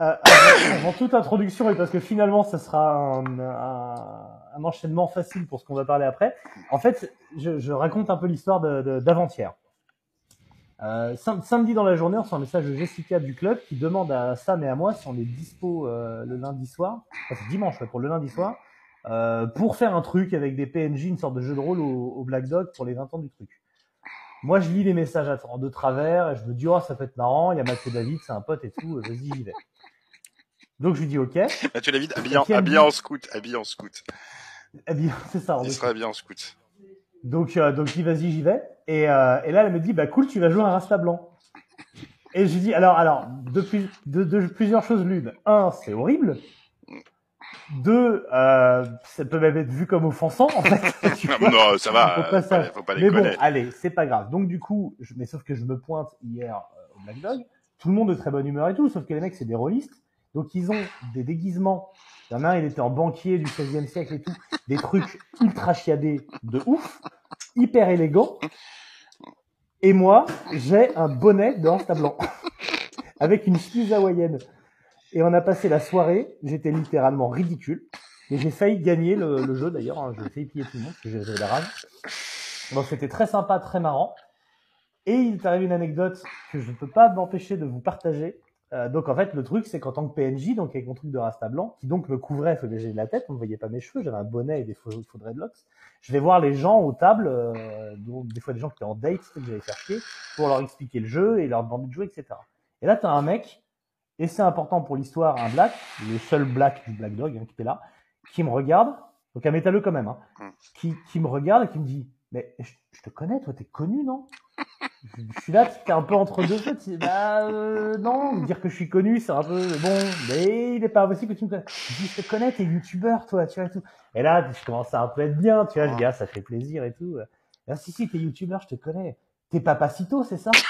Euh, avant, toute introduction, et parce que finalement, ça sera un, enchaînement facile pour ce qu'on va parler après. En fait, je, raconte un peu l'histoire d'avant-hier. Euh, sam- samedi dans la journée, on reçoit un message de Jessica du club qui demande à Sam et à moi si on est dispo euh, le lundi soir, enfin c'est dimanche ouais, pour le lundi soir, pour faire un truc avec des PNJ, une sorte de jeu de rôle au, au Black Dog pour les 20 ans du truc. Moi, je lis les messages de travers et je me dis, oh, ça peut être marrant, il y a Mathieu David, c'est un pote et tout, vas-y, j'y vais. Donc, je lui dis, ok. Habillé en, Qui a habillé dit- en scout, habillé en scout. Eh bien, c'est ça. on Il sera habillé en scout. Donc, euh, donc, dis, vas-y, j'y vais. Et, euh, et là, elle me dit, bah, cool, tu vas jouer un Rasta blanc. Et je lui dis, alors, alors, depuis, de, de plusieurs choses l'une. Un, c'est horrible. Deux, euh, ça peut même être vu comme offensant, en fait. tu Non, non, ça va. Euh. Faut pas, faut pas Mais bon, allez, c'est pas grave. Donc du coup, je, mais sauf que je me pointe hier euh, au Black Dog, tout le monde de très bonne humeur et tout, sauf que les mecs c'est des rôlistes, donc ils ont des déguisements. Il y en a un, il était en banquier du 16e siècle et tout, des trucs ultra chiadés de ouf, hyper élégants. Et moi, j'ai un bonnet de Rasta blanc avec une chemise hawaïenne. Et on a passé la soirée, j'étais littéralement ridicule. Et j'ai failli gagner le, jeu d'ailleurs, hein, j'ai failli piller tout le monde parce que la rage. Donc c'était très sympa, très marrant. Et il est arrivé une anecdote que je ne peux pas m'empêcher de vous partager. Euh, donc en fait, le truc, c'est qu'en tant que PNJ, donc avec mon truc de rasta blanc, qui donc me couvrait, faut léger de la tête, on ne voyait pas mes cheveux, j'avais un bonnet et des faux, faux dreadlocks. Je vais voir les gens aux tables, euh, dont des fois des gens qui étaient en date, que j'allais faire chier, pour leur expliquer le jeu et leur demander de jouer, etc. Et là, tu as un mec, et c'est important pour l'histoire, un black, le seul black du Black Dog hein, qui était là, qui me regarde, donc un métalleux quand même, hein, Mm. qui, qui me regarde et qui me dit Mais je, je te connais, toi, t'es connu, non? Je, suis là, t'es un peu entre deux feux. tu Bah euh, non, dire que je suis connu, c'est un peu bon, mais il est pas impossible que tu me connaisses. Je dis Je te connais, t'es youtubeur, toi, tu vois, et tout. Et là, je commence à un peu être bien, tu vois, je dis Ah, ça fait plaisir et tout. Là, si, si, t'es youtubeur, je te connais. T'es Papacito, c'est ça?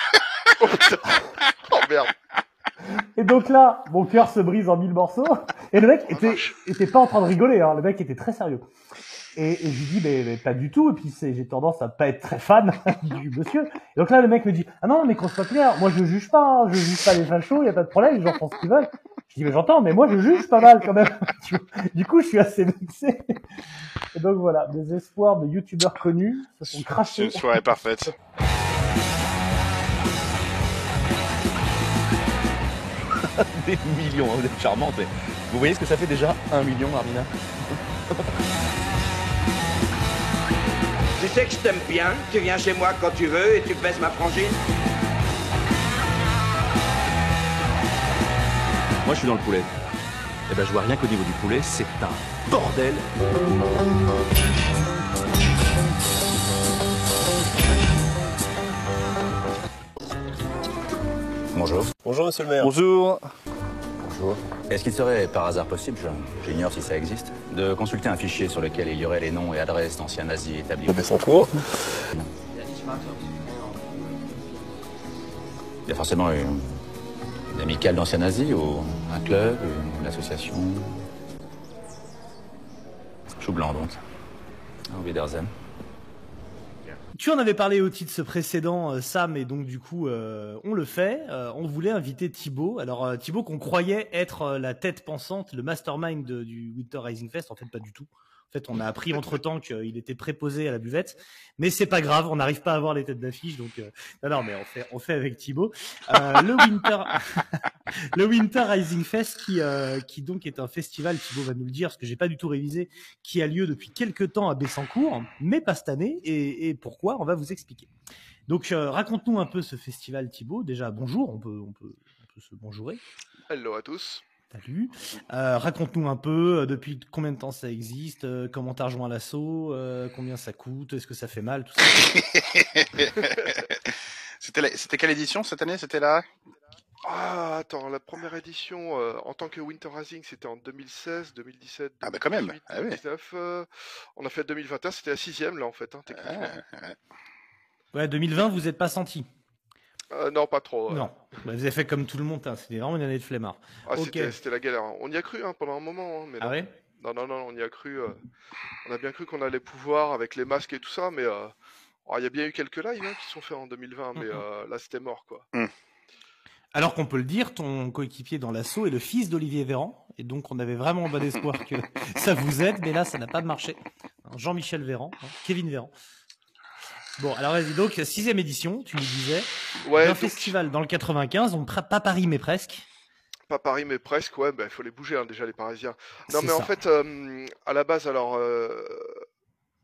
Oh merde. Et donc là, mon cœur se brise en mille morceaux. Et le mec Oh, était, était pas en train de rigoler, hein. le mec était très sérieux. Et, et je lui dis, mais, mais pas du tout. Et puis c'est- j'ai tendance à pas être très fan du monsieur. Et donc là, le mec me dit, ah non, mais qu'on soit clair, moi je juge pas, hein. je juge pas les fachos, y a pas de problème, les gens font ce qu'ils veulent. Je dis, mais j'entends, mais moi je juge pas mal quand même. Du coup, je suis assez vexé. Et donc voilà, des espoirs de youtubeurs connus se sont C'est crachés. une soirée parfaite. Des millions, hein, vous êtes charmante. mais Vous voyez ce que ça fait déjà Un million, Armina? Tu sais que je t'aime bien, tu viens chez moi quand tu veux et tu baisses ma frangine Moi, je suis dans le poulet. Eh ben, je vois rien qu'au niveau du poulet, c'est un bordel. Bonjour. Bonjour, monsieur le maire. Bonjour. Bonjour. Est-ce qu'il serait par hasard possible, j'ignore si ça existe, de consulter un fichier sur lequel il y aurait les noms et adresses d'anciens nazis établis? On fait son tour. Il y a forcément une, une amicale d'anciens nazis ou un club, une association? Chou blanc donc. Au Wiedersehen. Tu en avais parlé au titre précédent, euh, Sam, et donc du coup, euh, on le fait. Euh, on voulait inviter Thibaut. Alors Thibaut qu'on croyait être la tête pensante, le mastermind du Winter Rising Fest, en fait pas du tout. En fait, on a appris entre temps qu'il était préposé à la buvette, mais c'est pas grave, on n'arrive pas à voir les têtes d'affiche, donc euh, non, non, mais on fait, on fait avec Thibaut. Euh, le Winter, le Winter Rising Fest, qui, euh, qui donc est un festival, Thibaut va nous le dire, parce que j'ai pas du tout révisé, qui a lieu depuis quelques temps à Bessancourt, mais pas cette année. Et, et pourquoi On va vous expliquer. Donc, euh, raconte-nous un peu ce festival, Thibaut. Déjà, bonjour, on peut, on peut, on peut se bonjourer. Hello à tous. Salut. Euh, raconte-nous un peu euh, depuis combien de temps ça existe, euh, comment t'as rejoint l'assaut, euh, combien ça coûte, est-ce que ça fait mal, tout ça. C'était la- quelle édition cette année C'était là Ah, attends, la première édition euh, en tant que Winter Rising, c'était en 2016, 2017, Ah bah quand même, 2018, ah oui. 2019. euh, on a fait 2021, c'était la sixième là en fait, hein, techniquement. Ah, Ouais, 2020, vous êtes pas senti. Euh, non, pas trop. ouais. Non, Bah, vous avez fait comme tout le monde. hein. C'était vraiment une année de flemmard. Ah, c'était, la galère. hein. On y a cru hein, pendant un moment, hein, mais Ah non. ouais? non, non, non, on y a cru. euh, on a bien cru qu'on allait pouvoir avec les masques et tout ça, mais euh, oh, il y a bien eu quelques lives hein, qui sont faits en 2020, mais là c'était mort quoi. Alors qu'on peut le dire, ton coéquipier dans l'assaut est le fils d'Olivier Véran, et donc on avait vraiment bon espoir que ça vous aide, mais là ça n'a pas marché. Jean-Michel Véran, hein, Kevin Véran. Bon, alors vas-y, donc sixième édition, tu me disais, Ouais, un donc, festival dans le 95, on pra- pas Paris mais presque. pas Paris, mais presque, ouais, bah, il faut les bouger hein, déjà, les Parisiens. Non, mais en fait, euh, à la base, alors, euh,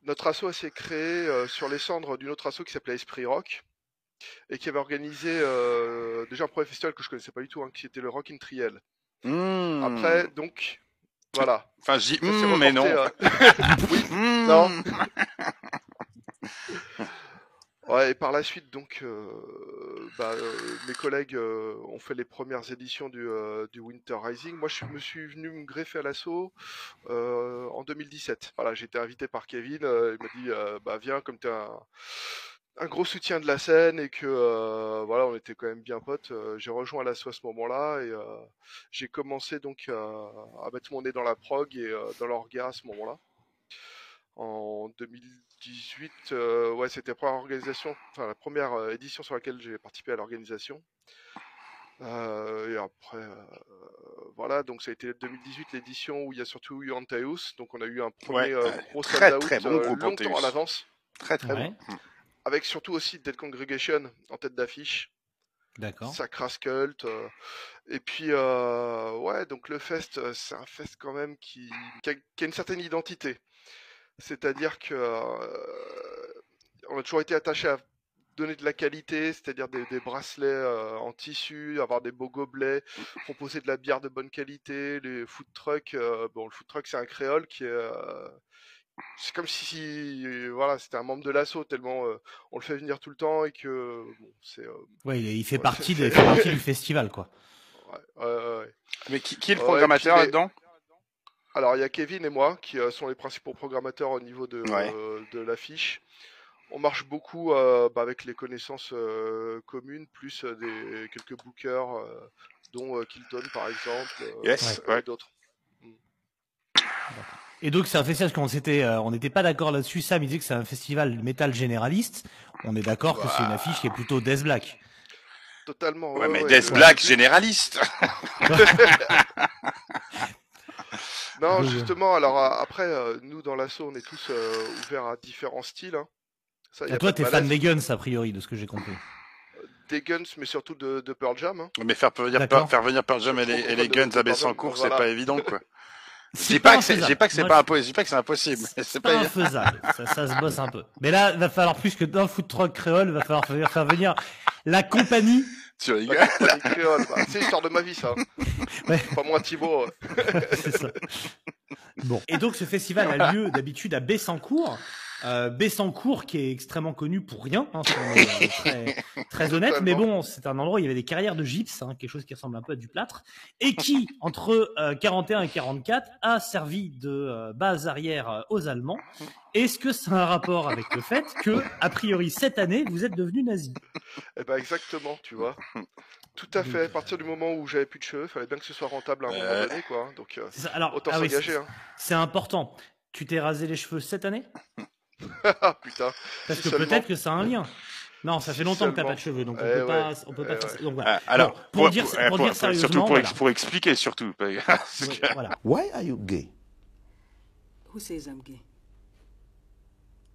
notre asso s'est créé euh, sur les cendres d'une autre asso qui s'appelait Esprit Rock et qui avait organisé euh, déjà un premier festival que je connaissais pas du tout, hein, qui était le Rock in Triel. Hmm. Après, donc, voilà. Enfin, je dis hmm, mais non. euh, oui, non. Et par la suite, donc, euh, bah, euh, mes collègues euh, ont fait les premières éditions du, Winter Rising. Moi, je me suis venu me greffer à l'assaut en 2017. Voilà, j'ai été invité par Kevin. il m'a dit, bah, viens, comme tu un, un gros soutien de la scène et que, voilà, on était quand même bien potes. j'ai rejoint l'assaut à ce moment-là et j'ai commencé donc à, mettre mon nez dans la prog et dans l'orga à ce moment-là en 2018, euh, ouais, c'était la première organisation, enfin la première euh, édition sur laquelle j'ai participé à l'organisation. Euh, et après, euh, voilà, donc ça a été 2018 l'édition où il y a surtout eu Antaeus, donc on a eu un premier Ouais, gros très, sold out très bon groupe, longtemps Antaeus. à l'avance, Très très Ouais, bon. avec surtout aussi Dead Congregation en tête d'affiche. d'accord. Sacras Cult. euh, et puis, euh, ouais, donc le fest, c'est un fest quand même qui, qui, a, qui a une certaine identité. C'est-à-dire que euh, on a toujours été attaché à donner de la qualité, c'est-à-dire des, des bracelets euh, en tissu, avoir des beaux gobelets, proposer de la bière de bonne qualité, les food trucks. euh, bon, le food truck, c'est un créole qui est. euh, c'est comme si, voilà, c'était un membre de l'assaut tellement euh, on le fait venir tout le temps et que bon, c'est euh, Ouais, il fait Ouais, partie, fait du festival, quoi. ouais, ouais, ouais, ouais. Mais qui, qui est le les- là-dedans? Alors, il y a Kevin et moi qui euh, sont les principaux programmateurs au niveau de, Ouais. euh, de l'affiche. On marche beaucoup euh, bah, avec les connaissances euh, communes, plus des, quelques bookers, euh, dont euh, Kilton par exemple, euh, Yes, et ouais. d'autres. Et donc c'est un festival parce qu'on s'était, euh, on n'était pas d'accord là-dessus. Sam il disait que c'est un festival métal généraliste. On est d'accord que c'est une affiche qui est plutôt Death Black. Totalement. Ouais, ouais, mais ouais, Death Black généraliste. Non, justement, alors a- après, euh, nous dans l'assaut, on est tous euh, ouverts à différents styles. hein. Ça, y a toi t'es fan des Guns a priori de ce que j'ai compris. Des Guns, mais surtout de, de Pearl Jam. hein. Mais faire venir, D'accord. faire venir Pearl Jam et les, et les De- Guns à baisser en cours, c'est voilà. pas évident quoi. Je C'est dis pas que c'est, pas que c'est pas impossible, je dis pas que c'est impossible. C'est pas pas infaisable. ça, ça se bosse un peu. Mais là, il va falloir plus que d'un food truck créole, il va falloir faire faire venir la compagnie. Tu rigoles. Bah, C'est l'histoire de ma vie, ça. Ouais. Pas moi, Thibaut. C'est ça. Bon. Et donc ce festival a lieu d'habitude à Bessancourt. Euh, Bessancourt qui est extrêmement connu pour rien, hein, si on est, euh, très, très honnête, mais bon, c'est un endroit où il y avait des carrières de gypse, hein, quelque chose qui ressemble un peu à du plâtre, et qui, entre euh, 41 et 44, a servi de euh, base arrière euh, aux Allemands. Est-ce que ça a un rapport avec le fait que, a priori, cette année, vous êtes devenu nazi? Eh ben exactement, tu vois. Tout à fait. À partir du moment où j'avais plus de cheveux, fallait bien que ce soit rentable à un moment donné, quoi. hein. Donc euh. Alors, autant ah oui, s'engager. c'est- hein. c'est important. Tu t'es rasé les cheveux cette année? putain. Parce que seulement. peut-être que ça a un lien. Non, ça fait longtemps que t'as pas de cheveux, donc on Eh peut pas, ouais. on peut pas Eh faire ça. ouais. Donc voilà. Ah, Alors, Bon, pour dire- pour pour- dire pour- surtout sérieusement, pour, voilà. ex- pour expliquer surtout. Parce Oui, que- voilà. Why are you gay? Who says I'm gay?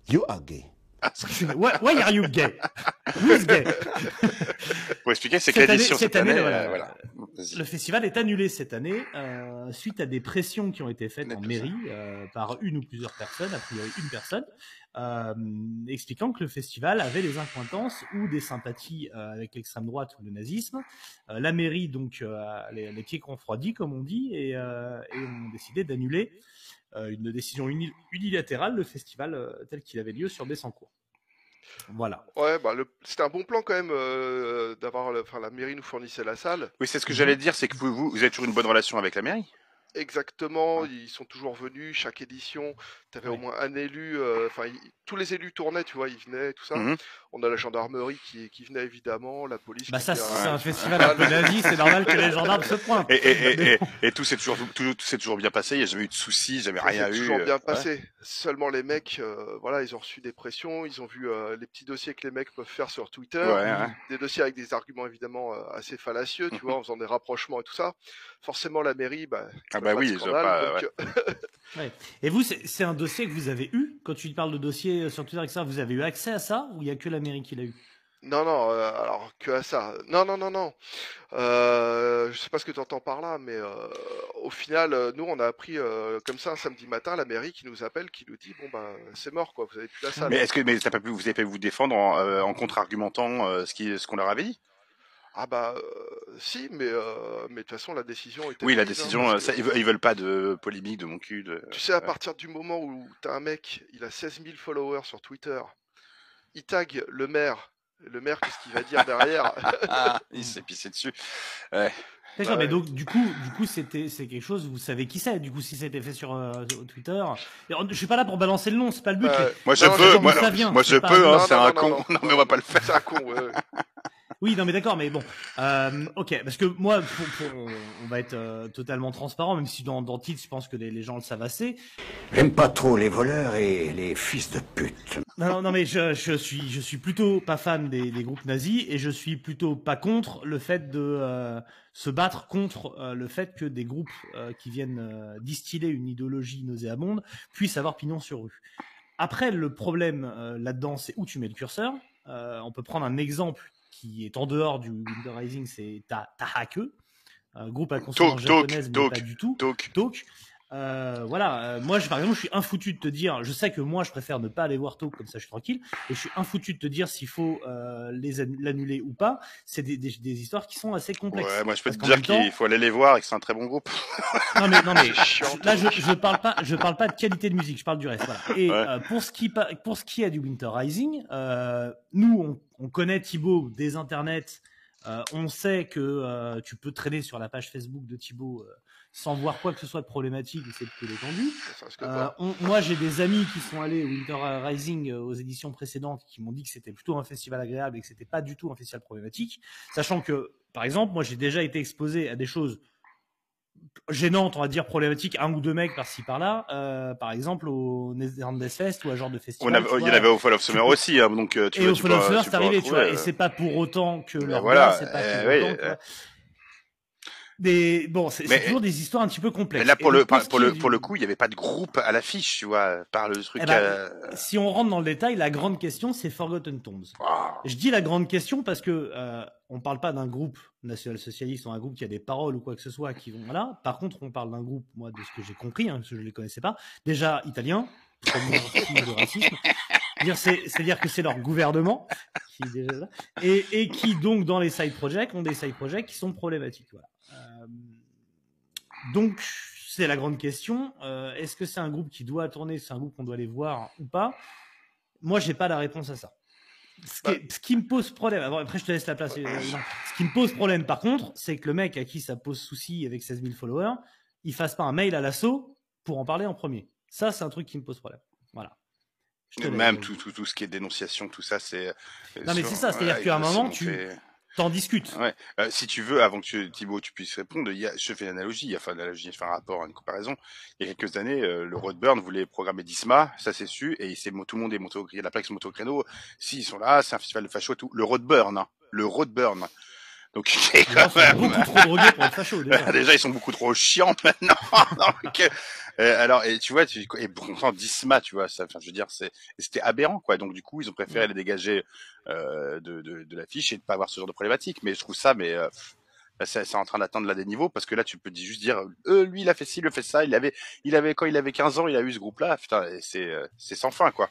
You are gay. Why, why are you gay? Who is gay? Pour expliquer, c'est Cette quelle édition année- cette cette année, euh, voilà. Le festival est annulé cette année euh, suite à des pressions qui ont été faites en mairie euh, par une ou plusieurs personnes, a priori une personne, expliquant que le festival avait des incointances ou des sympathies avec l'extrême droite ou le nazisme. La mairie donc a les, les pieds comme on dit et, et ont décidé d'annuler une décision uni- unilatérale le festival euh, tel qu'il avait lieu sur Bessancourt. Voilà. Ouais, bah c'était un bon plan quand même euh, d'avoir. Enfin, la mairie nous fournissait la salle. Oui, c'est ce que j'allais dire, c'est que vous, vous, vous avez toujours une bonne relation avec la mairie. Exactement, ils sont toujours venus, chaque édition, tu avais au moins un élu, euh, enfin tous les élus tournaient, tu vois, ils venaient, tout ça. Mhm. On a la gendarmerie qui, qui venait évidemment, la police. Bah ça, c'est euh, un festival un peu nazi, c'est normal que les gendarmes se pointent. Et, et, et, et, et tout s'est toujours, tout, toujours bien passé. Il n'y a jamais eu de soucis, jamais rien eu. toujours euh, bien ouais. passé. Seulement les mecs, euh, voilà, ils ont reçu des pressions, ils ont vu euh, les petits dossiers que les mecs peuvent faire sur Twitter, Ouais, ouais. des dossiers avec des arguments évidemment euh, assez fallacieux, tu vois, en faisant des rapprochements et tout ça. Forcément, la mairie, bah, Ah bah oui, ils ont scandale, pas- donc, ouais. euh, Ouais. Et vous, c'est un dossier que vous avez eu Quand tu parles de dossier euh, sur Twitter, etc., vous avez eu accès à ça ou il y a que la mairie qui l'a eu? Non, non, euh, alors que à ça. Non, non, non, non. Euh, je sais pas ce que tu entends par là, mais euh, au final, nous, on a appris euh, comme ça un samedi matin, la mairie qui nous appelle, qui nous dit bon bah c'est mort quoi, vous avez plus la salle. Mais est-ce que mais t'as pas pu, vous avez pas pu vous défendre en, euh, en contre-argumentant euh, ce qui, ce qu'on leur avait dit? Ah bah euh, si, mais euh, mais de toute façon la décision était Oui, la prise, hein, décision, euh, que- ça, ils, veulent, ils veulent pas de polémique, de mon cul. De... Tu sais, à ouais. partir du moment où t'as un mec, il a 16 000 followers sur Twitter, il tag le maire. Le maire, qu'est-ce qu'il va dire derrière Ah, il s'est pissé dessus. Ouais. D'accord, Bah mais ouais. donc du coup, du coup, c'était c'est quelque chose. Vous savez qui c'est Du coup, si c'était fait sur euh, sur Twitter, Et on- je suis pas là pour balancer le nom, c'est pas le but. Bah, mais- Moi je Non, peux, non, moi, ça vient, moi c'est je pas- peux, hein, Non, c'est non, un non, con. non, Non, mais on va pas le faire. C'est un con, ouais, ouais. Oui, non, mais d'accord, mais bon, euh, ok, parce que moi, pour- pour- on, va être euh, totalement transparent, même si dans dans titre, je pense que les, les gens le savent assez. J'aime pas trop les voleurs et les fils de pute. Non, non, non, mais je, je suis, je suis plutôt pas fan des, des groupes nazis et je suis plutôt pas contre le fait de euh, se battre contre euh, le fait que des groupes qui viennent distiller une idéologie nauséabonde puissent avoir pignon sur rue. Après, le problème là-dedans, c'est où tu mets le curseur. On peut prendre un exemple qui est en dehors du Winter Rising, c'est Ta- Tahake, un groupe à consonance Talk, talk, japonaise, mais talk. pas du tout. Donc, Talk. Euh, voilà, euh, moi je, par exemple, je suis infoutu de te dire, je sais que moi je préfère ne pas aller voir Talk comme ça je suis tranquille, et je suis infoutu de te dire s'il faut euh, les annu- l'annuler ou pas. C'est des, des, des histoires qui sont assez complexes. ouais, moi je peux te dire qu'il faut aller les voir et que c'est un très bon groupe. Non mais non mais là je, je parle pas je parle pas de qualité de musique, je parle du reste. Voilà. Et Ouais. euh, pour ce qui pour ce qui est du Winter Rising, euh, nous on, on connaît Thibaut des internets. Euh, on sait que euh, tu peux traîner sur la page Facebook de Thibaut euh, sans voir quoi que ce soit de problématique, c'est. Ça risque Euh, moi, j'ai des amis qui sont allés au Winter Rising euh, aux éditions précédentes qui m'ont dit que c'était plutôt un festival agréable et que c'était pas du tout un festival problématique. Sachant que, par exemple, moi, j'ai déjà été exposé à des choses gênantes, on va dire problématiques, un ou deux mecs par-ci par-là. euh, par exemple, au Netherlands Fest ou à genre de On festival. avait- il y en avait au Fall of Summer aussi, hein, donc euh, tu et vois, au tu Fall of Summer, c'est arrivé, tu vois. Et c'est pas pour autant que leur voilà, c'est pas pour oui, autant que- euh. Des... Bon, c'est Mais- toujours des histoires un petit peu Mais complexes. là, pour le, pour le, du- pour le coup, il n'y avait pas de groupe à l'affiche, tu vois, par le truc. Eh ben, euh, si on rentre dans le détail, la grande question, c'est Forgotten Tombs. ah, Je dis la grande question parce que euh, on parle pas d'un groupe national-socialiste ou un groupe qui a des paroles ou quoi que ce soit qui vont là. Par contre, on parle d'un groupe, moi, de ce que j'ai compris, hein, parce que je les connaissais pas, déjà italien, de racisme. Dire, c'est- C'est-à-dire que c'est leur gouvernement qui est là, et, qui donc dans les side projects ont des side projects qui sont problématiques. Euh, donc c'est la grande question. Euh, Est-ce que c'est un groupe qui doit tourner, c'est un groupe qu'on doit aller voir ou pas? Moi, j'ai pas la réponse à ça. Ce qui, me pose problème, après je te laisse la place. euh. Ce qui me pose problème par contre, c'est que le mec à qui ça pose souci avec 16 000 followers, il fasse pas un mail à l'assaut pour en parler en premier. Ça, c'est un truc qui me pose problème. Voilà. Je Même tout, tout, tout ce qui est dénonciation, tout ça, c'est. Non, mais c'est ça, c'est-à-dire qu'à un moment, tu- T'en discutes. Ouais. Euh, si tu veux, avant que tu, Thibaut, tu puisses répondre, il y a, je fais une analogie, il y a, enfin, une analogie, je fais un rapport, une comparaison. Il y a quelques années, euh, le Roadburn voulait programmer d'ISMA, ça c'est su, et tout le monde est monté au la plaque se monte au créneau. Si, ils sont là, c'est un festival de facho et tout. Le Roadburn, hein. Le Roadburn. Donc, il est Les gens quand même- beaucoup trop drogués pour être facho, déjà. Déjà, ils sont beaucoup trop chiants maintenant. Donc, euh, alors, et tu vois, tu, et pourtant, Disma, tu vois, ça, enfin, je veux dire, c'est, c'était aberrant, quoi. Donc, du coup, ils ont préféré les dégager euh, de, de, de l'affiche et de pas avoir ce genre de problématique. Mais je trouve ça, mais euh, là, c'est, c'est en train d'atteindre là des niveaux parce que là, tu peux juste dire, euh, lui, il a fait ci, il a fait ça. Il avait, il avait quand il avait 15 ans, il a eu ce groupe-là. Putain, et c'est, euh, c'est sans fin, quoi.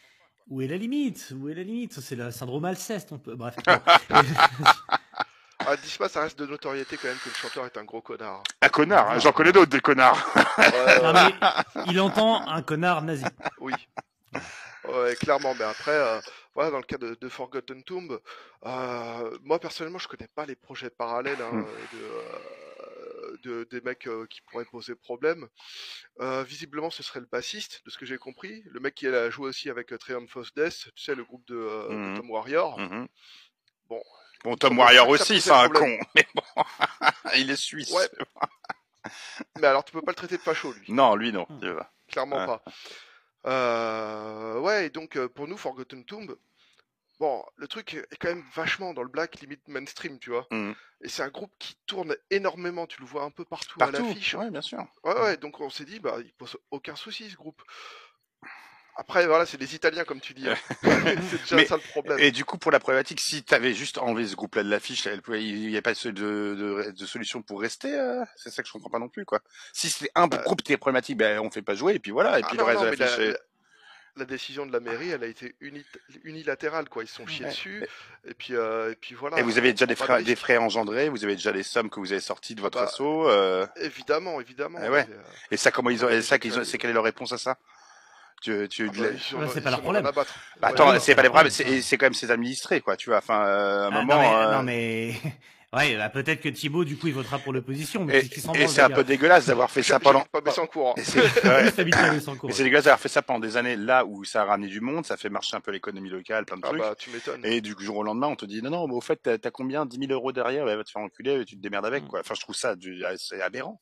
Où est la limite? Où est la limite? C'est le syndrome Alceste. On peut... Bref. Ah, Disma, ça reste de notoriété quand même que le chanteur est un gros connard. Un connard, hein, j'en connais d'autres des connards. Ouais, Non, mais il entend un connard nazi. Oui. Ouais, clairement. Mais après, euh, voilà, dans le cas de, de Forgotten Tomb, euh, moi personnellement, je connais pas les projets parallèles hein, Hmm. de, euh, de, des mecs euh, qui pourraient poser problème. Euh, visiblement, ce serait le bassiste, de ce que j'ai compris. Le mec qui a joué aussi avec Triumph of Death, tu sais, le groupe de, euh, de Mhm. Tom Warrior. Mhm. Bon. Bon, Tom Warrior aussi, c'est un con, mais bon, il est suisse. Ouais. Mais alors, tu peux pas le traiter de facho, lui. Non, lui non. Hmm. Clairement Ouais. pas. Euh, ouais, et donc euh, pour nous, Forgotten Tomb, bon, le truc est quand même vachement dans le black, limite mainstream, tu vois. Mhm. Et c'est un groupe qui tourne énormément, tu le vois un peu partout, à Partout. l'affiche. Ouais, bien sûr. Ouais, ouais, donc on s'est dit, bah, il pose aucun souci ce groupe. Après, voilà, c'est des Italiens, comme tu dis. hein. c'est déjà Mais- ça le problème. Et du coup, pour la problématique, si tu avais juste enlevé ce groupe-là de l'affiche, il n'y a pas de, de, de, de solution pour rester. euh, c'est ça que je comprends pas non plus, quoi. Si c'est un Euh, groupe qui est problématique, ben on fait pas jouer et puis voilà. Et Ah puis non, le reste non, de mais l'affiche. la, est- la- la décision de la mairie, elle a été uni- unilatérale, quoi. Ils sont chiés Ouais. dessus. Et puis, euh, et puis voilà. Et vous avez déjà des frais, des engendrés, vous avez déjà les sommes que vous avez sorties de votre Bah, assaut. Évidemment, évidemment. Eh ouais. Et, et ça, comment ils ont, et ça, qu'ils ont, c'est quelle est leur réponse à ça? Tu, tu, ah bah, Ouais, c'est pas leur problème. Bah, Ouais, attends, ouais. c'est pas des problèmes, c'est c'est quand même ses administrés, quoi. Tu vois, enfin, euh, à un Ah, moment. non, mais, euh, non, mais... ouais, bah, peut-être que Thibaut, du coup, il votera pour l'opposition. Mais Et, c'est un peu dégueulasse d'avoir fait ça pendant. pas baissé en c'est cours. Dégueulasse d'avoir fait ça pendant des années là où ça a ramené du monde, ça fait marcher un peu l'économie locale, plein de Ah trucs. bah, tu m'étonnes. Et du jour au lendemain, on te dit non, non, mais au fait, t'as combien? 10 000 euros derrière Va te faire enculer, tu te démerdes avec, Mm. quoi. Enfin, je trouve ça c'est aberrant.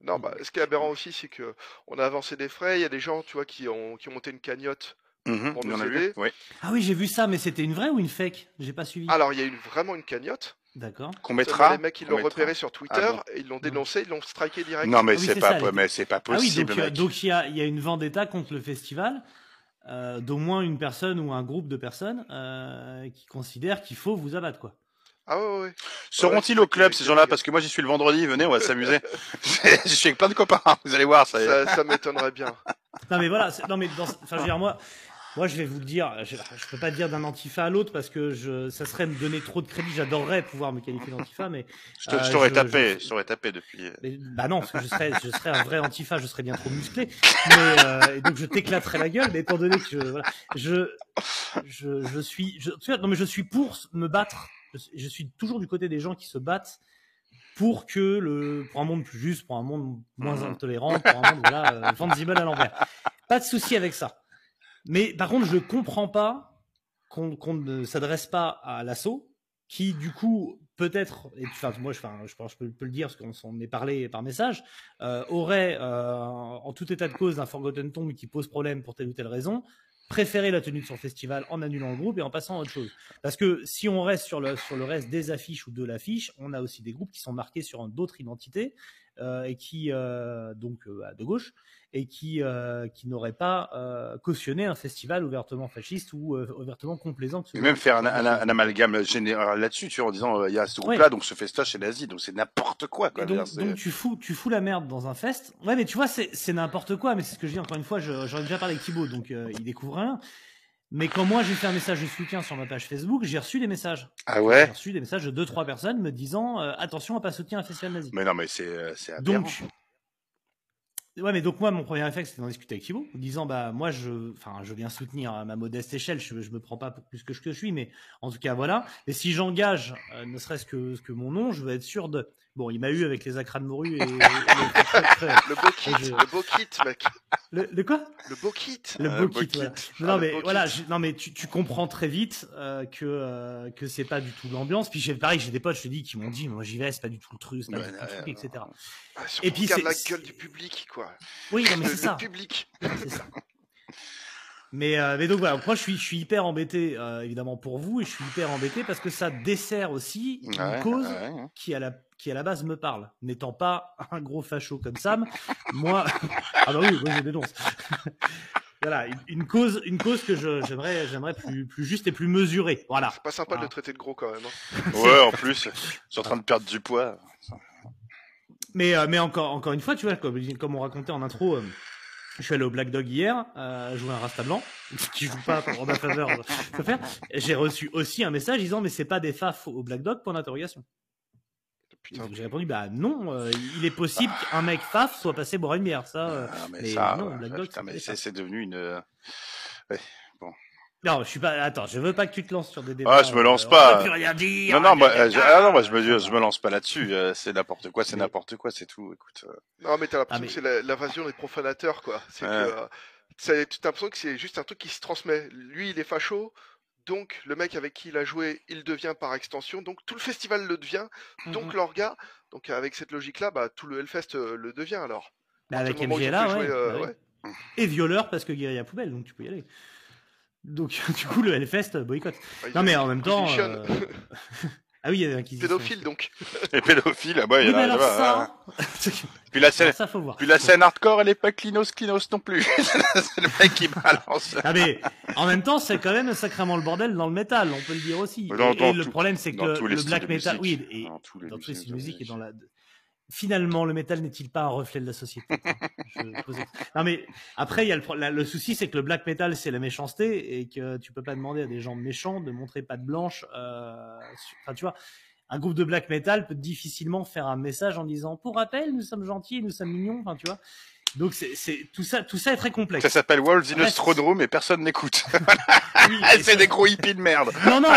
Non, bah, ce qui est aberrant aussi, c'est que on a avancé des frais. Il y a des gens, tu vois, qui ont, qui ont monté une cagnotte. Mhm, Pour nous aider. vu. Oui. Ah oui, j'ai vu ça, mais c'était une vraie ou une fake? J'ai pas suivi. Alors, il y a eu vraiment une cagnotte. D'accord. Qu'on mettra. les mecs, ils l'ont repéré sur Twitter, Ah bon et ils l'ont dénoncé, ils l'ont striké direct. Non, mais Ah oui, c'est pas, ça, mais c'est pas Ah oui, possible, donc, euh, il y a, il y a une vendetta contre le festival euh, d'au moins une personne ou un groupe de personnes euh, qui considèrent qu'il faut vous abattre, quoi. Ah ouais, ouais, ouais. Seront-ils Ouais, au club, ces gens-là Parce que moi, j'y suis le vendredi. Venez, on va s'amuser. Je suis avec plein de copains. Vous allez voir, ça. Ça, ça m'étonnerait bien. Non mais voilà, non mais dans, enfin je veux dire moi, moi je vais vous le dire, je, je peux pas dire d'un antifa à l'autre parce que je, ça serait me donner trop de crédit. J'adorerais pouvoir me qualifier d'antifa, mais Je euh, t'aurais tapé, je- je t'aurais tapé depuis. euh, Mais, bah non, parce que je serais, je serais un vrai antifa, je serais bien trop musclé. Mais euh, et donc je t'éclaterais la gueule. Mais étant donné que je, voilà, je, je, je suis, je, non mais je suis pour me battre. Je, suis- toujours du côté des gens qui se battent pour que le, pour un monde plus juste, pour un monde moins Mhm. intolérant, pour un monde voilà, euh, à l'envers. Pas de souci avec ça. Mais par contre, je comprends pas qu'on ne s'adresse pas à l'assaut, qui du coup peut-être, et enfin moi je, enfin, je je peux, le dire parce qu'on s'en est parlé par message, euh, aurait euh, en tout état de cause d'un Forgotten Tomb qui pose problème pour telle ou telle raison, préféré la tenue de son festival en annulant le groupe et en passant à autre chose. Parce que si on reste sur le, sur le reste des affiches ou de l'affiche, on a aussi des groupes qui sont marqués sur d'autres identités et qui euh, donc euh, de gauche et qui euh, qui n'auraient pas euh, cautionné un festival ouvertement fasciste ou euh, ouvertement complaisant. que Et même faire un, un- un amalgame général là-dessus, tu vois, en disant, euh, il y a ce groupe-là, Ouais. donc ce festoche c'est nazi, donc c'est n'importe quoi, quoi. Donc, dire, c'est- donc tu fous, tu fous la merde dans un fest. Ouais, mais tu vois, c'est c'est n'importe quoi. Mais c'est ce que je dis encore une fois. je- J'en ai déjà parlé avec Thibaut, donc euh, il découvre rien. Mais quand moi j'ai fait un message de soutien sur ma page Facebook, j'ai reçu des messages. Ah J'ai ouais reçu des messages de deux trois personnes me disant euh, attention à pas soutenir un festival nazi. Mais non, mais c'est euh, c'est. Donc, ouais, mais donc moi, mon premier réflexe, c'était d'en discuter avec Thibaut, en disant, bah, moi, je, enfin, je viens soutenir à ma modeste échelle, je, je me prends pas pour plus que je que je suis, mais en tout cas, voilà. Et si j'engage, euh, ne serait-ce que, que mon nom, je veux être sûr de. Bon, il m'a eu avec les acras de morue et. et- et- Le beau kit, Je- le beau kit, mec. le, le quoi? Le beau kit. Le Euh, beau kit, voilà. Ah, Non, le mais voilà, je- non, mais tu, tu comprends très vite euh, que euh, que c'est pas du tout l'ambiance. Puis j'ai pareil, j'ai des potes, je te dis, qui m'ont dit, moi j'y vais, c'est pas du tout le truc, c'est pas Ouais, du tout le truc, ouais, etc. Ah, Et puis, regarde c'est- la gueule du public, quoi. Oui, non, mais le ça. public. C'est ça. Mais, euh, mais donc voilà, moi je suis, je suis hyper embêté euh, évidemment pour vous et je suis hyper embêté parce que ça dessert aussi une Ouais, cause ouais, ouais. qui à la qui à la base me parle. N'étant pas un gros facho comme Sam, moi ah bah oui, moi je dénonce. voilà, une, une cause une cause que je j'aimerais j'aimerais plus plus juste et plus mesurée. Voilà. C'est pas sympa de le traiter de gros quand même. hein. Ouais, en plus, je suis en train de perdre du poids. Mais, euh, mais encore, encore une fois, tu vois, comme, comme on racontait en intro, euh, je suis allé au Black Dog hier, euh, jouer un Rasta blanc, qui joue pas en ma faveur. J'ai reçu aussi un message disant, mais c'est pas des faf au Black Dog, point d'interrogation. Putain. Donc J'ai répondu, bah non, euh, il est possible qu'un mec faf soit passé boire une bière, ça. euh, Ah, mais, non, Black Dog, c'est ça. c'est devenu une. euh, ouais, bon. Non, je suis pas. Attends, je veux pas que tu te lances sur des débats. Ah, je me lance euh, pas. On peut plus rien dire. Non, non, euh, je, ah non, moi, je me, je me lance pas là-dessus. euh, c'est n'importe quoi, c'est Mais- n'importe quoi, c'est tout. Écoute. euh. Non, mais t'as l'impression Ah, mais- que c'est l'invasion des profanateurs, quoi. C'est Ouais. que. t'as l'impression que c'est juste un truc qui se transmet. Lui, il est facho. Donc, le mec avec qui il a joué, il devient par extension. Donc, tout le festival le devient. Donc, Mhm. l'orga. Donc, avec cette logique-là, bah, tout le Hellfest le devient alors. Partir avec MGLA, ouais, jouer, euh, bah oui. ouais. Et violeur parce que guérilla poubelle, donc tu peux y aller. Donc du coup le Hellfest boycott. Bah, ils Non mais en même temps. Euh, ah oui, il y a l'Inquisition. Pédophile, donc. Les pédophiles, ah bah, il y en a alors là-bas, hein. ça, Puis la scène, alors ça faut voir. puis la scène hardcore, elle est pas clinos clinos non plus. c'est le mec qui balance. Ah mais en même temps, c'est quand même sacrément le bordel dans le métal, on peut le dire aussi. Dans- et, dans et le problème, c'est que le, black metal, oui, et Dans tous les dans tous les styles de musique et dans la. Finalement, le métal n'est-il pas un reflet de la société Je pose- Non mais après, il y a le, la- le souci, c'est que le black metal, c'est la méchanceté et que tu peux pas demander à des gens méchants de montrer patte blanche. Euh... Enfin, tu vois, un groupe de black metal peut difficilement faire un message en disant, pour rappel, nous sommes gentils, nous sommes mignons. Enfin, tu vois. Donc c'est c'est- tout ça, tout ça est très complexe. Ça s'appelle Wolves in a Reste- Throne Room et personne n'écoute. Oui, et c'est ça- des gros hippies de merde. Non, non,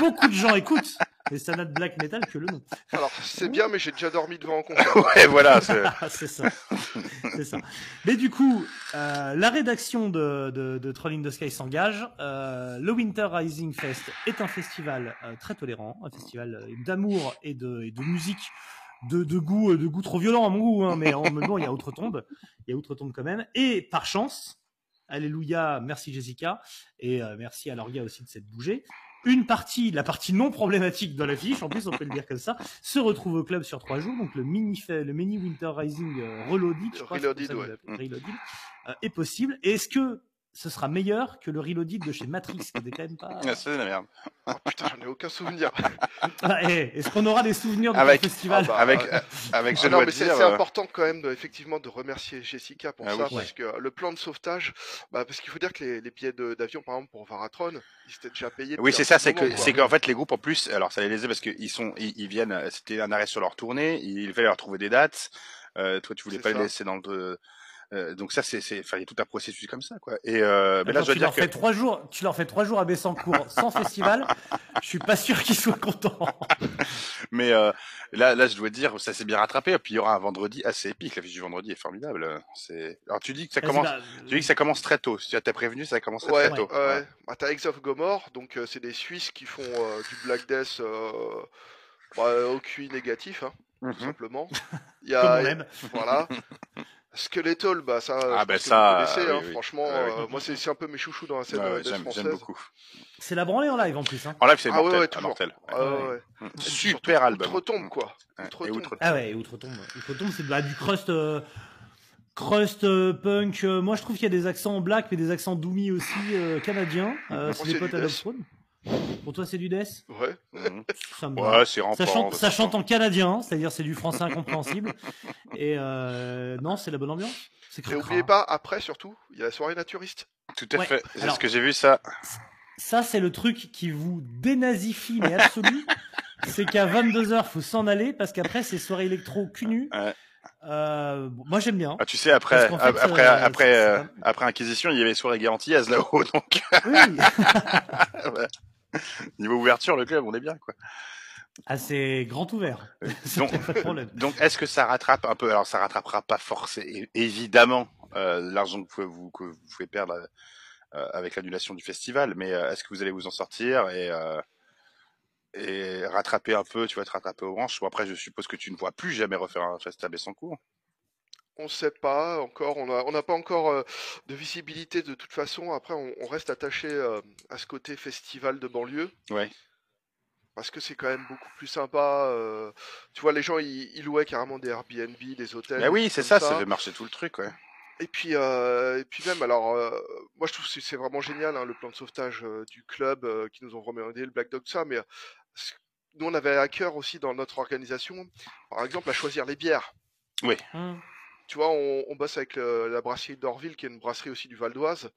beaucoup de gens écoutent, mais ça n'a de black metal que le nom. Alors, c'est bien, mais j'ai déjà dormi devant un concert. Ouais, voilà. c'est- Ah, c'est ça. c'est ça. Mais du coup, euh, la rédaction de, de, de Troll in the Sky s'engage. Euh, le Winter Rising Fest est un festival euh, très tolérant, un festival euh, d'amour et de, et de musique de, de goût, euh, de goût trop violent à mon goût, hein, mais en même temps, il y a outre-tombe. Il y a outre-tombe quand même. Et par chance, alléluia, merci Jessica, et euh, merci à l'orga aussi de s'être bougé. Une partie, la partie non problématique de l'affiche, en plus on peut le dire comme ça, se retrouve au club sur trois jours. Donc le mini, le mini Winter Rising euh, Reloaded, je crois, Reloaded, ouais. Reloaded, euh, est possible. Et est-ce que ce sera meilleur que le Reloaded de chez Matrix, qui était quand même pas. Ah, C'est de la merde. Oh, putain, j'en ai aucun souvenir. Ah, est-ce qu'on aura des souvenirs de Avec- ce festival Ah bah, Avec, euh, euh, avec, je Ah non, mais c'est euh, important quand même, de, effectivement, de remercier Jessica pour Ah ça, oui. parce que le plan de sauvetage, bah, parce qu'il faut dire que les, les billets d'avion, par exemple, pour Varatron, ils étaient déjà payés. Oui, c'est ça, c'est que c'est qu'en fait les groupes en plus, alors ça les lésait parce qu'ils sont, ils, ils viennent, euh, c'était un arrêt sur leur tournée, il fallait leur trouver des dates. Euh, toi, tu voulais pas ça. les laisser dans le, euh, donc ça c'est, c'est, enfin, il y a tout un processus comme ça, quoi. Et euh, mais là, je dois tu dire leur que fais trois jours, tu leur fais trois jours à Bessancourt sans festival. Je suis pas sûr qu'ils soient contents. Mais euh, là, là, je dois dire, ça s'est bien rattrapé. Et puis il y aura un vendredi assez épique. La fiche du vendredi est formidable. C'est. Alors tu dis que ça commence. pas- Tu dis que ça commence très tôt. Si tu as prévenu, ça commence Ouais, très tôt. ouais. Bah, t'as Eggs of Gomorrah, donc euh, c'est des Suisses qui font euh, du Black Death euh, bah, au QI négatif, hein, tout Mhm. simplement. Il y Comme a, on aime. voilà. Skeletal, bah ça, Ah, je bah, ça, vous connaissez, oui, hein, oui. franchement, oui. euh, moi c'est un peu mes chouchous dans la scène ouais, death française. beaucoup. C'est la branlée en live en plus. Hein. En live, c'est Ah ouais, mortel. ouais, ah, toujours. mortel. Ah ouais, ouais. Mm. Super album. Outre-tombe, quoi. Ouais, Outre-tombe. et outre Ah ouais, Outre-tombe. Outre-tombe, c'est du crust, euh, crust euh, punk. moi, je trouve qu'il y a des accents black, mais des accents doomy aussi euh, canadiens. Euh, c'est des potes à death. Pour toi, c'est du death Ouais. Mhm. Ça me. Ouais, c'est rampant. Ça chante, ça en canadien, c'est-à-dire c'est du français incompréhensible. Et euh, non, c'est la bonne ambiance. C'est Et cracra. oubliez pas, après surtout, il y a la soirée naturiste. Tout à Ouais. fait. C'est Alors- ce que j'ai vu ça. Ça, c'est le truc qui vous dénazifie, mais absolu. c'est qu'à 22h, faut s'en aller parce qu'après, c'est soirée électro cul nu. Ouais. Euh, moi, j'aime bien. Ah, tu sais, après, fait, après, euh, après, euh, après Inquisition, il y avait soirée garantie à là-haut. Donc, Oui. niveau ouverture, le club, on est bien, quoi. C'est grand ouvert. Ça, Donc- est-ce que ça rattrape un peu? Alors, ça rattrapera pas forcément, évidemment, euh, l'argent que vous, pouvez- vous, que vous pouvez perdre euh, avec l'annulation du festival. Mais euh, est-ce que vous allez vous en sortir et euh, et rattraper un peu Tu vas te rattraper aux branches. Ou après, je suppose que tu ne vois plus jamais refaire un festival sans cours. On sait pas encore, on a- on n'a pas encore euh, de visibilité de toute façon. Après, on, on reste attaché euh, à ce côté festival de banlieue. Ouais. Parce que c'est quand même beaucoup plus sympa. euh, tu vois, les gens, ils, ils louaient carrément des Airbnb, des hôtels. Bah oui, c'est comme ça, ça fait marcher tout le truc, ouais. Et puis, euh, et puis même, alors, euh, moi je trouve que c'est- vraiment génial hein, le plan de sauvetage euh, du club euh, qui nous ont recommandé le Black Dog, ça, mais euh, ce- nous on avait à cœur aussi dans notre organisation, par exemple, à choisir les bières. Hum. Tu vois, on, on bosse avec le- la brasserie d'Orville, qui est une brasserie aussi du Val d'Oise,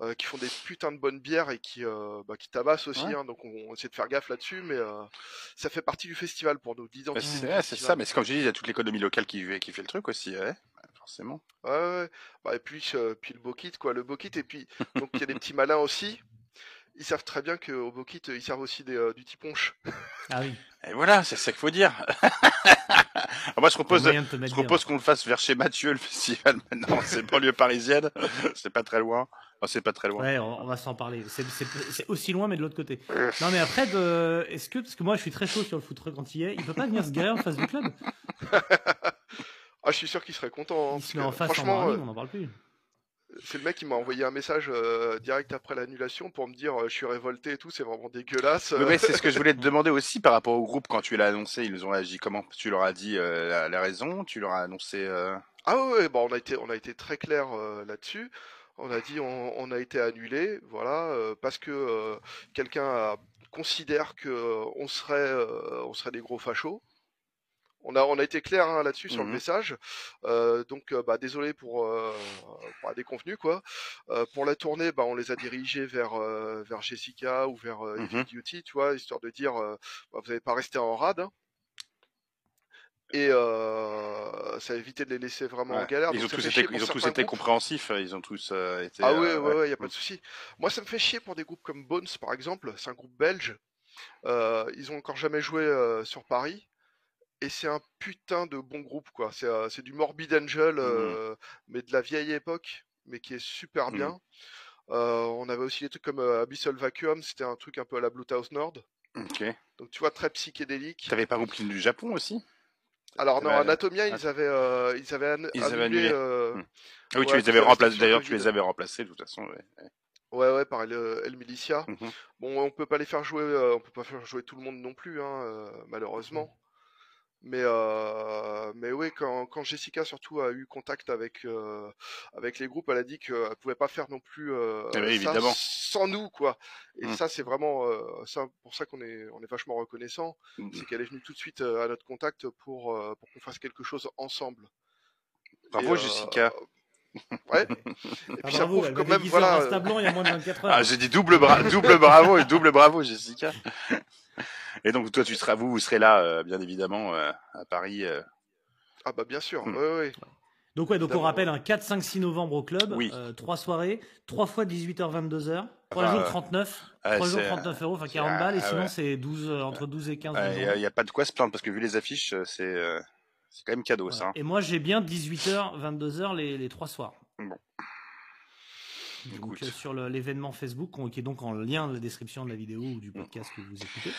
euh, qui font des putains de bonnes bières et qui, euh, bah, qui tabassent aussi. Ouais. hein, donc on, on essaie de faire gaffe là-dessus, mais euh, ça fait partie du festival pour nous, Bah, c'est ça, mais c'est comme je dis, il y a toute l'économie locale qui, qui fait le truc aussi, ouais. Forcément. Ouais, ouais. Bah, et puis, euh, puis le Bokit, quoi, le Bokit. Et puis, donc, il y a des petits malins aussi ils savent très bien qu'au Bokit, ils servent aussi des, euh, du tiponche. Ah oui. Et voilà, c'est ça qu'il faut dire. Alors moi, je propose, je propose qu'on le fasse vers chez Mathieu, le festival. Maintenant, c'est banlieue parisienne. C'est pas très loin. Enfin, c'est pas très loin. Ouais, on, on va s'en parler. C'est- aussi loin, mais de l'autre côté. Non, mais après, de... est-ce que, parce que moi, je suis très chaud sur le foot truck antillais, il peut pas venir se garer en face du club? Ah, je suis sûr qu'il serait content. hein, Il parce se met que, en face en franchement, morning, euh, on en parle plus. C'est le mec qui m'a envoyé un message euh, direct après l'annulation pour me dire euh, je suis révolté et tout, c'est vraiment dégueulasse. Mais c'est ce que je voulais te demander aussi par rapport au groupe quand tu l'as annoncé. Ils ont réagi comment? Tu leur as dit euh, la, la raison? Tu leur as annoncé Ah ouais, bon, on a été, on a été très clair là-dessus. On a dit on, on a été annulé, voilà, parce que quelqu'un considère que on serait, on serait des gros fachos. On a, on a été clair hein, là-dessus sur le Mhm. message. Euh, donc, euh, bah, désolé pour, euh, pour la déconvenue, quoi. Pour la tournée, bah, on les a dirigés vers, vers Jessica ou vers Mhm. Duty, tu vois, histoire de dire, bah, vous n'avez pas resté en rade. hein. Et euh, ça a évité de les laisser vraiment en ouais. galère. Ils ont tous été, ils ont tous été compréhensifs. Ils ont tous euh, été. Ah euh, ouais, ouais, ouais, y a pas Mm. de souci. Moi, ça me fait chier pour des groupes comme Bones, par exemple. C'est un groupe belge. Ils ont encore jamais joué sur Paris. Et c'est un putain de bon groupe, quoi. C'est euh, c'est du Morbid Angel, euh, mais de la vieille époque, mais qui est super Mhm. bien. Euh, on avait aussi des trucs comme Abyssal Vacuum, c'était un truc un peu à la Bluetooth Nord. Ok. Donc tu vois, très psychédélique. T'avais pas Brooklyn du Japon aussi? Alors non, Anatomia, ah. ils avaient, ils avaient, Ils avaient annulé. annulé. euh, Mm. Ah oui, tu les avais remplacés. D'ailleurs, tu les avais remplacés de toute façon. ouais. Ouais. Ouais, ouais, par El, El Militia. Mhm. Bon, on peut pas les faire jouer, euh, on peut pas faire jouer tout le monde non plus, hein, euh, malheureusement. Mais euh, mais oui, quand, quand Jessica surtout a eu contact avec euh, avec les groupes, elle a dit qu'elle pouvait pas faire non plus euh, Eh ben, ça évidemment. sans nous, quoi. Et Mm. ça, c'est vraiment euh, ça pour ça qu'on est on est vachement reconnaissant, Mm. c'est qu'elle est venue tout de suite euh, à notre contact pour euh, pour qu'on fasse quelque chose ensemble. Bravo, Et, Jessica. Ouais. Et Ah, puis ça bravo, prouve elle quand même, voilà. Rasta euh, blanc il y a moins de 24 heures. Ah, j'ai dit double, bra double bravo et double bravo, Jessica. Et donc, toi, tu seras, vous, vous serez là, euh, bien évidemment, euh, à Paris. euh. Ah bah bien sûr, Mm. ouais, ouais. Donc ouais, donc on rappelle un 4, 5, 6 novembre au club, Oui. euh, trois soirées, trois fois 18h, 22h, trois Enfin, jours euh, 39, ouais, trois jours c'est- 39 euros, enfin c'est- 40 balles, et ah, sinon ouais. c'est 12, euh, entre 12 et 15 Il euros. n'y a, y a pas de quoi se plaindre parce que vu les affiches, euh, c'est euh, c'est quand même cadeau ça. hein. Et moi j'ai bien 18h, 22h les, les trois soirs. Bon. Donc euh, sur l'événement Facebook, qui est donc en lien dans la description de la vidéo ou du podcast que vous écoutez.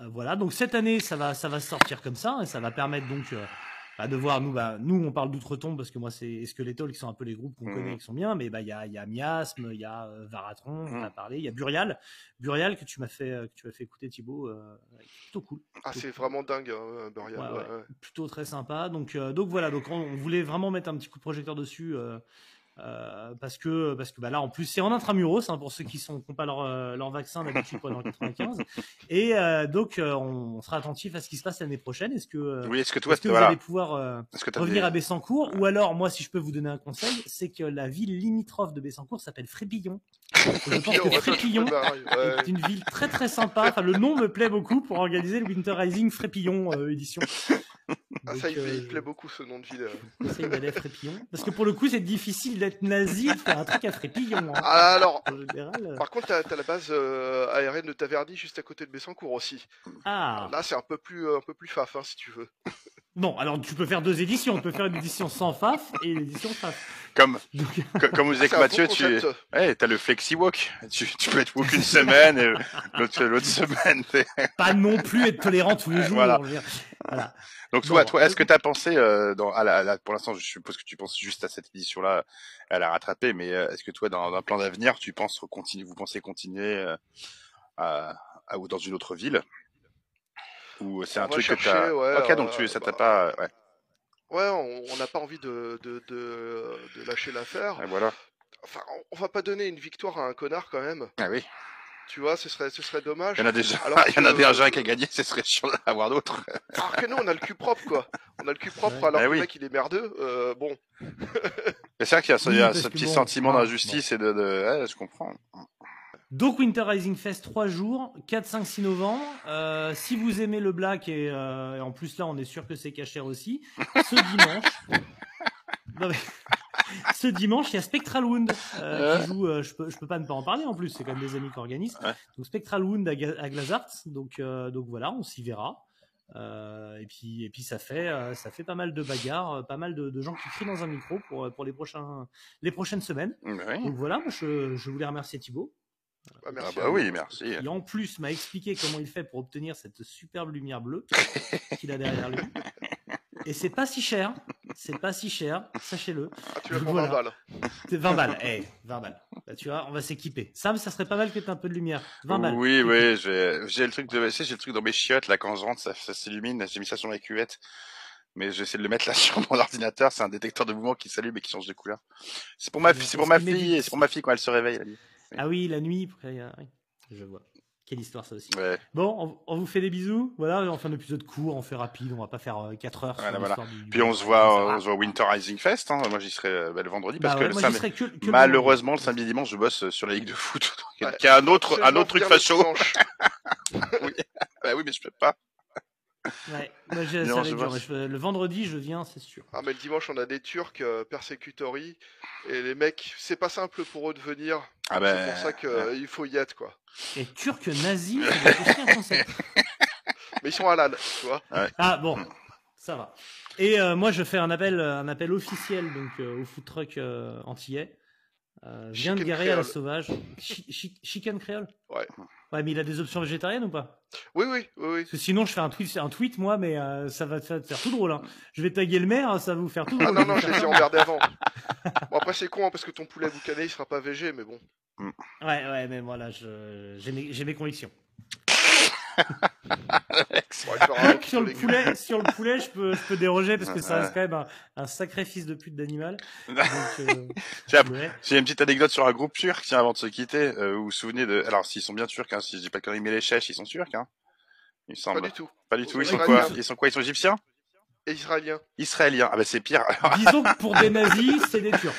Euh, voilà, donc cette année ça va, ça va sortir comme ça, et ça va permettre donc euh, bah, de voir, nous, bah, nous on parle d'outre-tombe parce que moi c'est Skeletal qui sont un peu les groupes qu'on Mhm. connaît qui sont bien, mais bah, il y, a, il y a Miasme, il y a euh, Varatron, on Mhm. a parlé, il y a Burial, Burial que tu m'as fait, euh, que tu m'as fait écouter Thibaut, euh, plutôt cool. Ah, c'est vraiment dingue, hein, Burial. Ouais, ouais, ouais. ouais. plutôt très sympa. Donc, euh, donc voilà, donc on, on voulait vraiment mettre un petit coup de projecteur dessus euh, parce que parce que bah là en plus c'est en intramuros hein, pour ceux qui sont qui n'ont pas leur, euh, leur vaccin d'habitude le 95 et euh, donc euh, on sera attentif à ce qui se passe l'année prochaine. Est-ce que euh, Oui, est-ce que toi, est-ce que vous allez pouvoir euh, revenir des- à Bessancourt ou alors moi si je peux vous donner un conseil c'est que la ville limitrophe de Bessancourt s'appelle Frépillon. Je pense que Frépillon ouais. est une ville très très sympa. Enfin, le nom me plaît beaucoup pour organiser le Winter Rising Frépillon euh, édition. Ah, ça, il, euh, il plaît beaucoup ce nom de ville. D'aller à Frépillon. Parce que pour le coup, c'est difficile d'être nazi et de faire un truc à Frépillon. hein. Ah, alors, En général. euh, par contre, t'as as la base euh, aérienne de Taverny juste à côté de Bessancourt aussi. Ah, Là, c'est un peu plus, un peu plus faf, hein, si tu veux. Non, alors tu peux faire deux éditions. Tu peux faire une édition sans FAF et une édition FAF. comme, Donc, co- comme vous que Mathieu, tu ouais, as le flexi walk. Tu, tu peux être walk une semaine et l'autre l'autre semaine. t'es- pas non plus être tolérant tous les jours. Voilà. Donc Bon, toi, toi, est-ce que tu as pensé euh, dans, à la, à la- pour l'instant, je suppose que tu penses juste à cette édition-là, à la rattraper, mais euh, est-ce que toi, dans, dans un plan d'avenir, tu penses continuer, vous pensez continuer euh, à, à- ou dans une autre ville? Ou c'est un truc que chercher, t'as. ouais, ok, donc euh, tu, ça t'a bah, pas, ouais, Ouais, on n'a pas envie de, de, de, de lâcher l'affaire. ouais, voilà. Enfin, on- on va pas donner une victoire à un connard quand même. Ah oui, Tu vois, ce serait, ce serait dommage. il y en a déjà, Alors il y en a déjà un qui a gagné, ce serait chiant d'en avoir d'autres. Alors que nous, on a le cul propre, quoi. On a le cul propre, Ouais. alors Ah que oui. le mec, il est merdeux. Euh, bon, Mais c'est vrai qu'il y a, ce- Oui, il y a parce ce que petit bon, sentiment bon, d'injustice et de, de ouais, je comprends. Donc Winter Rising Fest 3 jours, 4, 5, 6 novembre. Euh, si vous aimez le black et, euh, et en plus là on est sûr que c'est cachère aussi, ce dimanche. Non, mais- ce dimanche, il y a Spectral Wound euh, qui joue. je peux, je peux pas ne pas en parler en plus. C'est quand même des amis qui organisent. Donc Spectral Wound à, à Glazart. Donc, donc voilà, on s'y verra. Euh, et puis, et puis ça fait, euh, ça fait pas mal de bagarres, pas mal de, de gens qui crient dans un micro pour, pour les prochains, les prochaines semaines. Oui. Donc voilà, je, je voulais remercier Thibaut. Bah, Ah merci. bah à vous. oui, merci. qui en plus m'a expliqué comment il fait pour obtenir cette superbe lumière bleue qu'il a derrière lui. Et c'est pas si cher, c'est pas si cher, sachez-le. Ah, tu vas prendre Voilà. 20 balles. C'est 20 balles, eh, 20 balles. Bah, tu vois, on va s'équiper. Sam, ça serait pas mal que tu un peu de lumière. 20 balles. Oui, oui, j'ai le truc de, j'ai le truc dans mes chiottes là quand je rentre, ça, ça s'illumine. J'ai mis ça sur ma cuvette, mais j'essaie de le mettre là sur mon ordinateur. C'est un détecteur de mouvement qui s'allume et qui change de couleur. C'est pour ma, c'est pour ma fille, c'est pour ma fille quand elle se réveille. Ah oui, la nuit. oui, je vois. Quelle histoire ça aussi. Ouais. Bon, on, on vous fait des bisous. Voilà, on fait un épisode court, on fait rapide, on va pas faire euh, 4 heures. sur Voilà, voilà. l'histoire du- Puis on se voit, euh, on se voit au Winter Rising Fest. Hein. Moi, j'y serai euh, bah, le vendredi parce Bah que ouais, le samedi, que- que malheureusement, le samedi et dimanche, je bosse euh, sur la ligue de foot, Ouais. qui est un autre, un autre truc facho. dimanche. oui. Bah oui, mais je peux pas. Ouais, moi, Non, je dur, je- le vendredi, je viens, c'est sûr. Ah, mais le dimanche, on a des Turcs euh, persecutory. Et les mecs, c'est pas simple pour eux de venir. Ah C'est ben, pour ça qu'il faut y être, quoi. Et turc nazi, aussi un concept. Mais ils sont halal, tu vois. Ah bon, ça va. Et euh, moi, je fais un appel, un appel officiel donc euh, au food truck euh, antillais. Euh, viens de garer à la sauvage. Chi- chi- chicken créole. Ouais. Ouais, mais il a des options végétariennes ou pas? Oui, oui, oui, oui. Parce que sinon, je fais un tweet, un tweet moi, mais euh, ça va te faire, te faire tout drôle. Hein. Je vais taguer le maire, ça va vous faire tout Ah drôle. non, non, je les ai emmerdés avant. Bon, après, c'est con, hein, parce que ton poulet boucané, il sera pas VG, mais bon. Ouais, ouais, mais voilà, je- j'ai mes, j'ai mes convictions. Bon, il fera un sur le poulet, sur le poulet, je peux, je peux déroger parce que ça reste quand même un, un sacré fils de pute d'animal. Euh, J'ai ouais. Une petite anecdote sur un groupe turc, tiens, avant de se quitter, euh, vous vous souvenez de... Alors, s'ils sont bien turcs, hein, si je dis pas de conneries, mais les chèches, ils sont turcs, hein. Il me Pas du tout. Pas du tout, ils sont quoi? Ils sont quoi? Ils sont égyptiens? Israélien. Israéliens. Ah bah c'est pire. Disons que pour des nazis, c'est des turcs.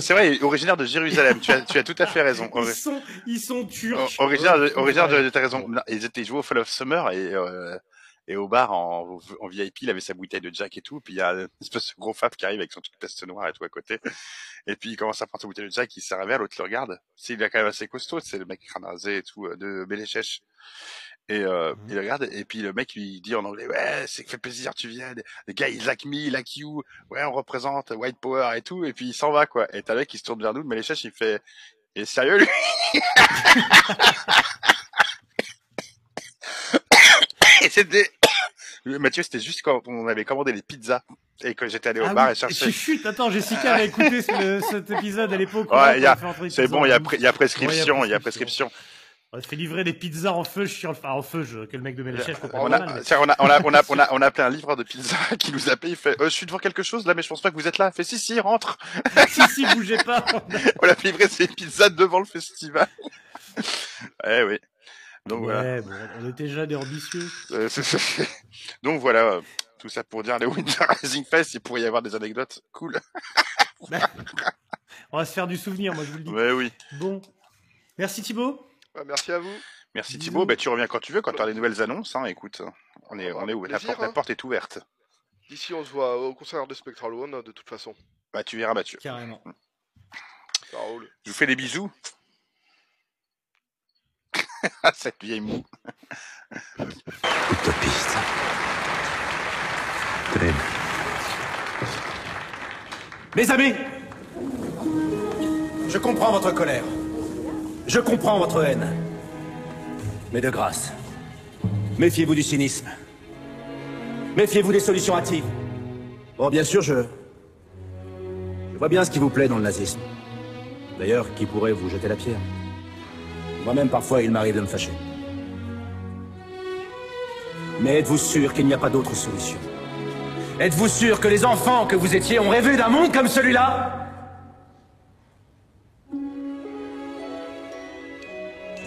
c'est vrai, originaire de Jérusalem, tu as, tu as tout à fait raison. Ils sont, ils sont turcs. O- Originaire de, originaire de, t'as raison. Ils étaient joués au Fall of Summer et, euh, et au bar en, en VIP, il avait sa bouteille de Jack et tout. Puis il y a une espèce de gros fab qui arrive avec son truc peste noire et tout à côté. Et puis il commence à prendre sa bouteille de Jack, il sert un verre, l'autre le regarde. C'est il est quand même assez costaud, c'est le mec crâne rasé et tout euh, de Béléchèche. Et euh, il regarde et puis le mec lui dit en anglais ouais c'est que fait plaisir tu viennes les gars ils like me like you. Ouais on représente white power et tout. Et puis il s'en va quoi. Et t'as le mec qui se tourne vers nous mais les il fait est sérieux lui? Et c'était Mathieu c'était juste quand on avait commandé les pizzas et que j'étais allé au Ah bar oui, et chercher. Chut, attends, Jessica avait écouté ce- cet épisode à l'époque. Ouais, c'est bon il y a prescription il y a prescription On fait livrer des pizzas en feu, je enfin en feu, je, que le mec de Méléchèche peut pas on mal, a, mais- on a, on a, on a, on a, on a appelé un livreur de pizza qui nous appelle, il fait, euh, je suis devant quelque chose là, mais je pense pas que vous êtes là. Il fait, si, si, rentre. si, si, bougez pas. On a livré ses pizzas devant le festival. eh oui. Donc voilà. Bon, on était déjà des ambitieux. Euh, Donc voilà. euh, Tout ça pour dire, les Winter Rising Fest, il pourrait y avoir des anecdotes cool. On va se faire du souvenir, moi je vous le dis. Ouais, oui. Bon. Merci Thibaut. Ouais, merci à vous. Merci. Thibaut. Bah, tu reviens quand tu veux, quand tu as les nouvelles annonces, hein, écoute. On est, Ah bah, on est où? La plaisir, porte, la hein. porte est ouverte. D'ici, on se voit au concert de Spectral One, de toute façon. Bah, tu verras, Mathieu. Carrément. Ça roule. Je vous fais des bisous. Ah, Cette vieille moue. Utopiste. Dream. Mes amis, je comprends votre colère. Je comprends votre haine. Mais de grâce, méfiez-vous du cynisme. Méfiez-vous des solutions hâtives. Bon, bien sûr, je... Je vois bien ce qui vous plaît dans le nazisme. D'ailleurs, qui pourrait vous jeter la pierre? Moi-même, parfois, il m'arrive de me fâcher. Mais êtes-vous sûr qu'il n'y a pas d'autre solution? Êtes-vous sûr que les enfants que vous étiez ont rêvé d'un monde comme celui-là?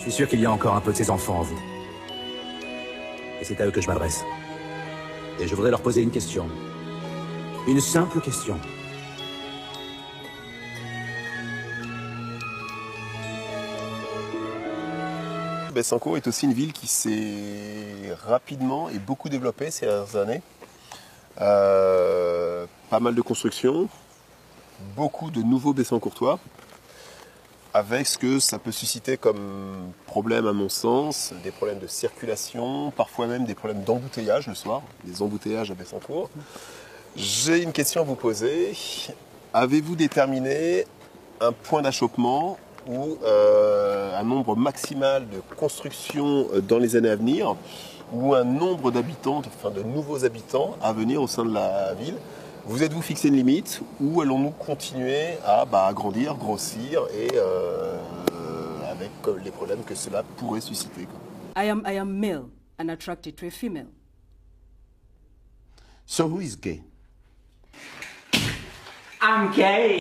Suis sûr qu'il y a encore un peu de ces enfants en vous. Et c'est à eux que je m'adresse. Et je voudrais leur poser une question. Une simple question. Bessancourt est aussi une ville qui s'est rapidement et beaucoup développée ces dernières années. Euh, pas mal de constructions, beaucoup de nouveaux Bessancourtois, avec ce que ça peut susciter comme problème à mon sens, des problèmes de circulation, parfois même des problèmes d'embouteillage le soir, des embouteillages à Bessancourt. J'ai une question à vous poser. Avez-vous déterminé un point d'achoppement ou euh, un nombre maximal de constructions euh, dans les années à venir ou un nombre d'habitants, enfin de nouveaux habitants à venir au sein de la ville Vous êtes-vous fixé une limite ou allons-nous continuer à bah, grandir, grossir et euh, avec euh, les problèmes que cela pourrait susciter quoi? I am, I am male and attracted to a female. So who is gay? I'm gay.